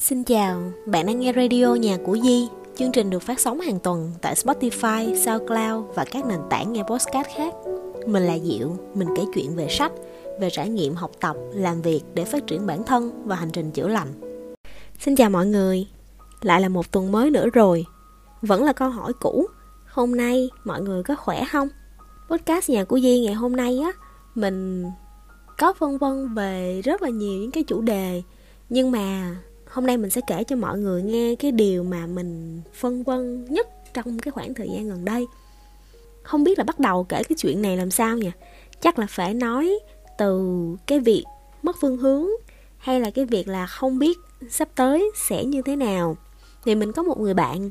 Xin chào, bạn đang nghe radio Nhà của Di. Chương trình được phát sóng hàng tuần tại Spotify, SoundCloud và các nền tảng nghe podcast khác. Mình là Diệu, mình kể chuyện về sách, về trải nghiệm học tập, làm việc để phát triển bản thân và hành trình chữa lành. Xin chào mọi người, lại là một tuần mới nữa rồi. Vẫn là câu hỏi cũ, hôm nay mọi người có khỏe không? Podcast Nhà của Di ngày hôm nay á, mình có vân vân về rất là nhiều những cái chủ đề nhưng mà hôm nay mình sẽ kể cho mọi người nghe cái điều mà mình phân vân nhất trong cái khoảng thời gian gần đây. Không biết là bắt đầu kể cái chuyện này làm sao nhỉ? Chắc là phải nói từ cái việc mất phương hướng hay là cái việc là không biết sắp tới sẽ như thế nào. Thì mình có một người bạn,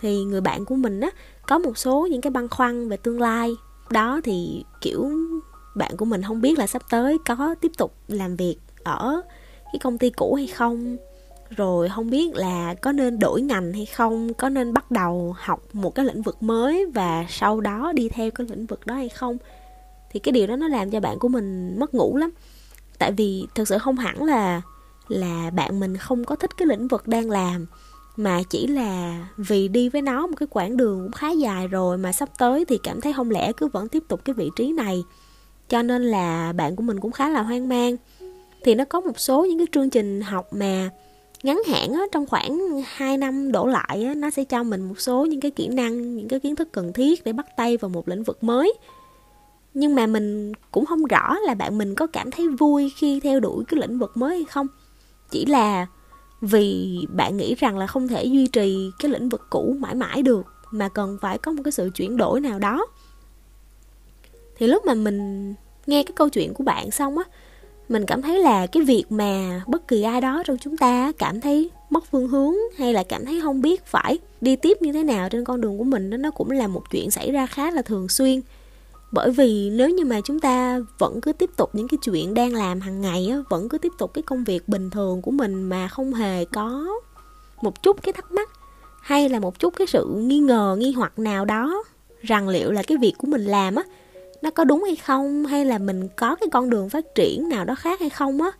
thì người bạn của mình á, có một số những cái băn khoăn về tương lai. Đó thì, kiểu, bạn của mình không biết là sắp tới có tiếp tục làm việc ở cái công ty cũ hay không rồi không biết là có nên đổi ngành hay không, có nên bắt đầu học một cái lĩnh vực mới và sau đó đi theo cái lĩnh vực đó hay không? Thì cái điều đó nó làm cho bạn của mình mất ngủ lắm. Tại vì thực sự không hẳn là là bạn mình không có thích cái lĩnh vực đang làm, mà chỉ là vì đi với nó một cái quãng đường cũng khá dài rồi mà sắp tới thì cảm thấy không lẽ cứ vẫn tiếp tục cái vị trí này. Cho nên là bạn của mình cũng khá là hoang mang. Thì nó có một số những cái chương trình học mà ngắn hạn á, trong khoảng 2 năm đổ lại á, nó sẽ cho mình một số những cái kỹ năng những cái kiến thức cần thiết để bắt tay vào một lĩnh vực mới. Nhưng mà mình cũng không rõ là bạn mình có cảm thấy vui khi theo đuổi cái lĩnh vực mới hay không. Chỉ là vì bạn nghĩ rằng là không thể duy trì cái lĩnh vực cũ mãi mãi được mà cần phải có một cái sự chuyển đổi nào đó. Thì lúc mà mình nghe cái câu chuyện của bạn xong á mình cảm thấy là cái việc mà bất kỳ ai đó trong chúng ta cảm thấy mất phương hướng hay là cảm thấy không biết phải đi tiếp như thế nào trên con đường của mình, đó, nó cũng là một chuyện xảy ra khá là thường xuyên. Bởi vì nếu như mà chúng ta vẫn cứ tiếp tục những cái chuyện đang làm hàng ngày á, vẫn cứ tiếp tục cái công việc bình thường của mình mà không hề có một chút cái thắc mắc hay là một chút cái sự nghi ngờ, nghi hoặc nào đó rằng liệu là cái việc của mình làm á nó có đúng hay không? Hay là mình có cái con đường phát triển nào đó khác hay không á?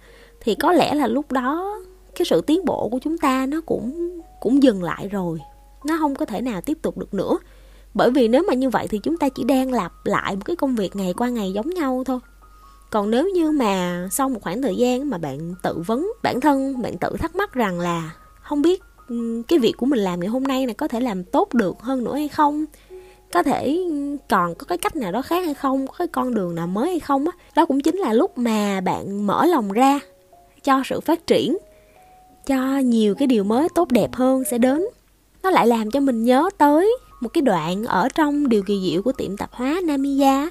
Thì có lẽ là lúc đó cái sự tiến bộ của chúng ta nó cũng cũng dừng lại rồi. Nó không có thể nào tiếp tục được nữa. Bởi vì nếu mà như vậy thì chúng ta chỉ đang lặp lại một cái công việc ngày qua ngày giống nhau thôi. Còn nếu như mà sau một khoảng thời gian mà bạn tự vấn bản thân, bạn tự thắc mắc rằng là không biết cái việc của mình làm ngày hôm nay này có thể làm tốt được hơn nữa hay không có thể còn có cái cách nào đó khác hay không, có cái con đường nào mới hay không á. Đó. đó cũng chính là lúc mà bạn mở lòng ra cho sự phát triển, cho nhiều cái điều mới tốt đẹp hơn sẽ đến. Nó lại làm cho mình nhớ tới một cái đoạn ở trong điều kỳ diệu của tiệm tạp hóa Namiya,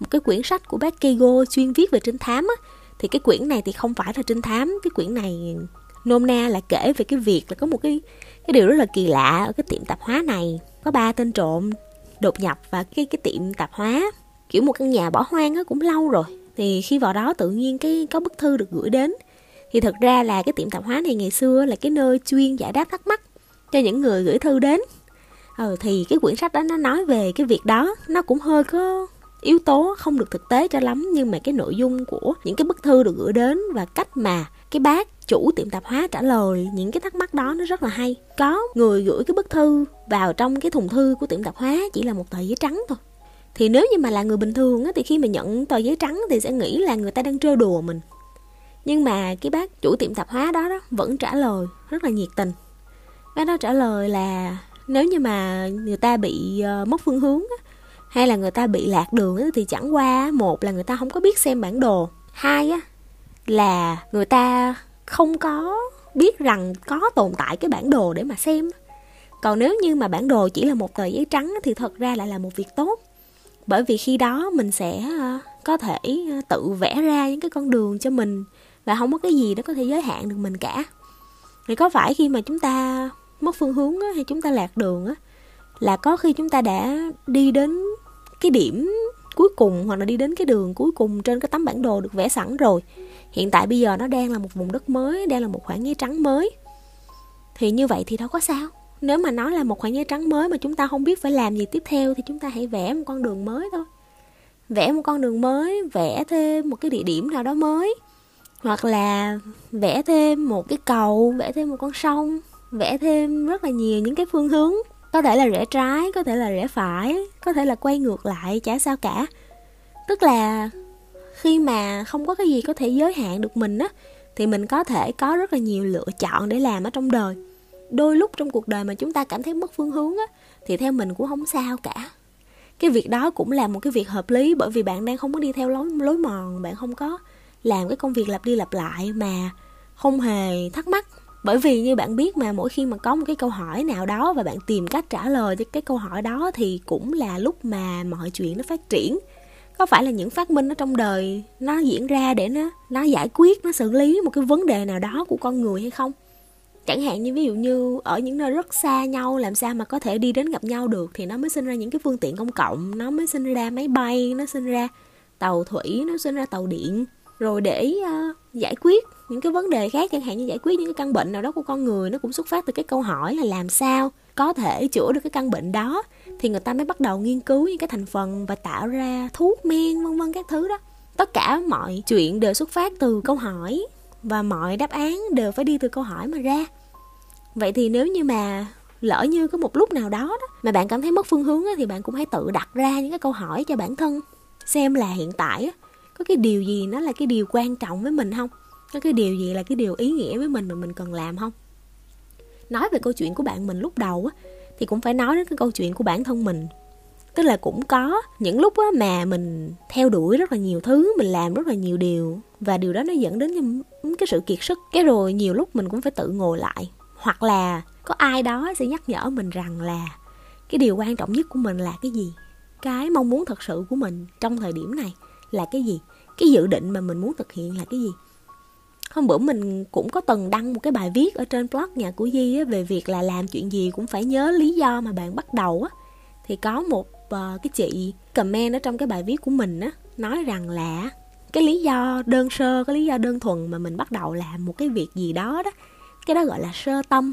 một cái quyển sách của bác Keigo chuyên viết về trinh thám á. Thì cái quyển này thì không phải là trinh thám, cái quyển này nôm na là kể về cái việc là có một cái cái điều rất là kỳ lạ ở cái tiệm tạp hóa này. Có ba tên trộm đột nhập vào cái cái tiệm tạp hóa. Kiểu một căn nhà bỏ hoang á, cũng lâu rồi. Thì khi vào đó tự nhiên cái có bức thư được gửi đến. Thì thật ra là cái tiệm tạp hóa này ngày xưa là cái nơi chuyên giải đáp thắc mắc cho những người gửi thư đến. Ừ thì cái quyển sách đó nó nói về cái việc đó. Nó cũng hơi có yếu tố không được thực tế cho lắm nhưng mà cái nội dung của những cái bức thư được gửi đến và cách mà cái bác chủ tiệm tạp hóa trả lời những cái thắc mắc đó nó rất là hay. Có người gửi cái bức thư vào trong cái thùng thư của tiệm tạp hóa chỉ là một tờ giấy trắng thôi. Thì nếu như mà là người bình thường á, thì khi mà nhận tờ giấy trắng thì sẽ nghĩ là người ta đang trêu đùa mình. Nhưng mà cái bác chủ tiệm tạp hóa đó, đó vẫn trả lời rất là nhiệt tình. Bác đó trả lời là nếu như mà người ta bị uh, mất phương hướng á, hay là người ta bị lạc đường thì chẳng qua một là người ta không có biết xem bản đồ. Hai á là người ta không có biết rằng có tồn tại cái bản đồ để mà xem còn nếu như mà bản đồ chỉ là một tờ giấy trắng thì thật ra lại là một việc tốt. Bởi vì khi đó mình sẽ ờ, có thể ờ, tự vẽ ra những cái con đường cho mình và không có cái gì nó có thể giới hạn được mình cả. Thì có phải khi mà chúng ta mất phương hướng á, hay chúng ta lạc đường á là có khi chúng ta đã đi đến cái điểm cuối cùng hoặc là đi đến cái đường cuối cùng trên cái tấm bản đồ được vẽ sẵn rồi. Hiện tại bây giờ nó đang là một vùng đất mới, đang là một khoảng giấy trắng mới. Thì như vậy thì đâu có sao. Nếu mà nó là một khoảng giấy trắng mới mà chúng ta không biết phải làm gì tiếp theo thì chúng ta hãy vẽ một con đường mới thôi. Vẽ một con đường mới, vẽ thêm một cái địa điểm nào đó mới. Hoặc là vẽ thêm một cái cầu, vẽ thêm một con sông, vẽ thêm rất là nhiều những cái phương hướng có thể là rẽ trái, có thể là rẽ phải, có thể là quay ngược lại, chả sao cả. Tức là khi mà không có cái gì có thể giới hạn được mình á, thì mình có thể có rất là nhiều lựa chọn để làm ở trong đời. Đôi lúc trong cuộc đời mà chúng ta cảm thấy mất phương hướng á, thì theo mình cũng không sao cả. Cái việc đó cũng là một cái việc hợp lý bởi vì bạn đang không có đi theo lối lối mòn, bạn không có làm cái công việc lặp đi lặp lại mà không hề thắc mắc bởi vì như bạn biết mà, mỗi khi mà có một cái câu hỏi nào đó và bạn tìm cách trả lời cho cái câu hỏi đó thì cũng là lúc mà mọi chuyện nó phát triển. Có phải là những phát minh ở trong đời nó diễn ra để nó nó giải quyết, nó xử lý một cái vấn đề nào đó của con người hay không? Chẳng hạn như ví dụ như ở những nơi rất xa nhau, làm sao mà có thể đi đến gặp nhau được thì nó mới sinh ra những cái phương tiện công cộng, nó mới sinh ra máy bay, nó sinh ra tàu thủy, nó sinh ra tàu điện rồi để uh, giải quyết những cái vấn đề khác chẳng hạn như giải quyết những cái căn bệnh nào đó của con người nó cũng xuất phát từ cái câu hỏi là làm sao có thể chữa được cái căn bệnh đó. Thì người ta mới bắt đầu nghiên cứu những cái thành phần và tạo ra thuốc men vân vân các thứ đó. Tất cả mọi chuyện đều xuất phát từ câu hỏi và mọi đáp án đều phải đi từ câu hỏi mà ra. Vậy thì nếu như mà lỡ như có một lúc nào đó, đó mà bạn cảm thấy mất phương hướng thì bạn cũng hãy tự đặt ra những cái câu hỏi cho bản thân xem là hiện tại có cái điều gì nó là cái điều quan trọng với mình không? Có cái điều gì là cái điều ý nghĩa với mình mà mình cần làm không? Nói về câu chuyện của bạn mình lúc đầu á, thì cũng phải nói đến cái câu chuyện của bản thân mình. Tức là cũng có những lúc á mà mình theo đuổi rất là nhiều thứ, mình làm rất là nhiều điều và điều đó nó dẫn đến cái sự kiệt sức. Cái rồi nhiều lúc mình cũng phải tự ngồi lại. Hoặc là có ai đó sẽ nhắc nhở mình rằng là cái điều quan trọng nhất của mình là cái gì? Cái mong muốn thật sự của mình trong thời điểm này là cái gì? Cái dự định mà mình muốn thực hiện là cái gì? Hôm bữa mình cũng có từng đăng một cái bài viết ở trên blog nhà của Di á, về việc là làm chuyện gì cũng phải nhớ lý do mà bạn bắt đầu á. Thì có một uh, cái chị comment ở trong cái bài viết của mình á nói rằng là cái lý do đơn sơ cái lý do đơn thuần mà mình bắt đầu làm một cái việc gì đó đó cái đó gọi là sơ tâm.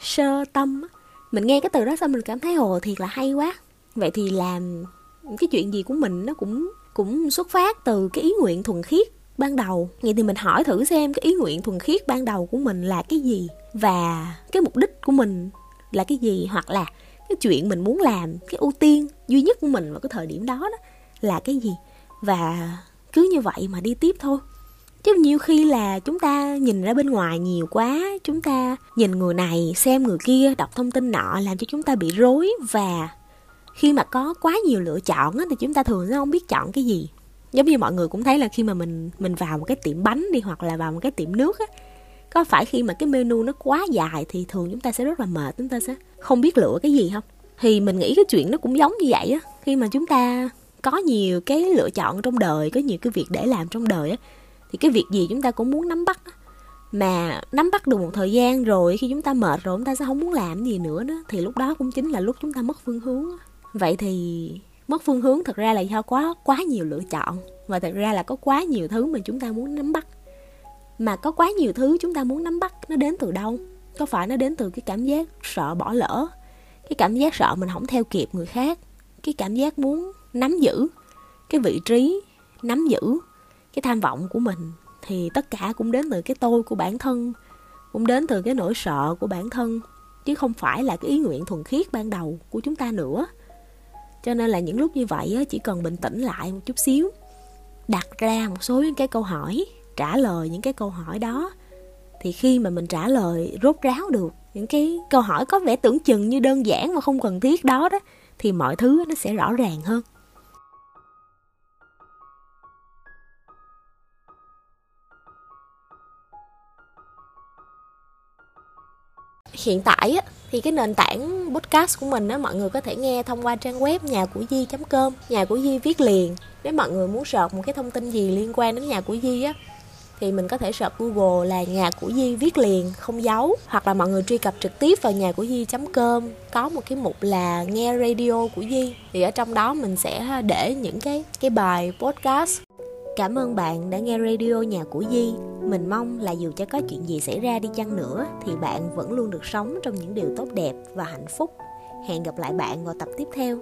Sơ tâm á. Mình nghe cái từ đó xong mình cảm thấy hồ thiệt là hay quá. Vậy thì làm cái chuyện gì của mình nó cũng cũng xuất phát từ cái ý nguyện thuần khiết ban đầu. Vậy thì mình hỏi thử xem cái ý nguyện thuần khiết ban đầu của mình là cái gì và cái mục đích của mình là cái gì hoặc là cái chuyện mình muốn làm cái ưu tiên duy nhất của mình vào cái thời điểm đó, đó là cái gì? Và cứ như vậy mà đi tiếp thôi. Chứ nhiều khi là chúng ta nhìn ra bên ngoài nhiều quá chúng ta nhìn người này xem người kia đọc thông tin nọ làm cho chúng ta bị rối và khi mà có quá nhiều lựa chọn á, thì chúng ta thường sẽ không biết chọn cái gì. Giống như mọi người cũng thấy là khi mà mình mình vào một cái tiệm bánh đi hoặc là vào một cái tiệm nước á có phải khi mà cái menu nó quá dài thì thường chúng ta sẽ rất là mệt chúng ta sẽ không biết lựa cái gì không? Thì mình nghĩ cái chuyện nó cũng giống như vậy á khi mà chúng ta có nhiều cái lựa chọn trong đời có nhiều cái việc để làm trong đời á thì cái việc gì chúng ta cũng muốn nắm bắt á. Mà nắm bắt được một thời gian rồi khi chúng ta mệt rồi chúng ta sẽ không muốn làm gì nữa đó thì lúc đó cũng chính là lúc chúng ta mất phương hướng vậy thì mất phương hướng thật ra là do quá quá nhiều lựa chọn và thật ra là có quá nhiều thứ mà chúng ta muốn nắm bắt. Mà có quá nhiều thứ chúng ta muốn nắm bắt nó đến từ đâu? Có phải nó đến từ cái cảm giác sợ bỏ lỡ? Cái cảm giác sợ mình không theo kịp người khác? Cái cảm giác muốn nắm giữ cái vị trí, nắm giữ cái tham vọng của mình thì tất cả cũng đến từ cái tôi của bản thân, cũng đến từ cái nỗi sợ của bản thân. Chứ không phải là cái ý nguyện thuần khiết ban đầu của chúng ta nữa cho nên là những lúc như vậy chỉ cần bình tĩnh lại một chút xíu, đặt ra một số những cái câu hỏi, trả lời những cái câu hỏi đó. Thì khi mà mình trả lời, rốt ráo được những cái câu hỏi có vẻ tưởng chừng như đơn giản mà không cần thiết đó đó, thì mọi thứ nó sẽ rõ ràng hơn. Hiện tại á, thì cái nền tảng podcast của mình á, mọi người có thể nghe thông qua trang web nhà của di com, nhà của di viết liền. Nếu mọi người muốn search một cái thông tin gì liên quan đến nhà của di á, thì mình có thể search Google là nhà của Di viết liền, không giấu. Hoặc là mọi người truy cập trực tiếp vào nhà của Di.com có một cái mục là nghe radio của Di. Thì ở trong đó mình sẽ để những cái cái bài podcast. Cảm ơn bạn đã nghe radio nhà của Di. Mình mong là dù cho có chuyện gì xảy ra đi chăng nữa, thì bạn vẫn luôn được sống trong những điều tốt đẹp và hạnh phúc. Hẹn gặp lại bạn vào tập tiếp theo.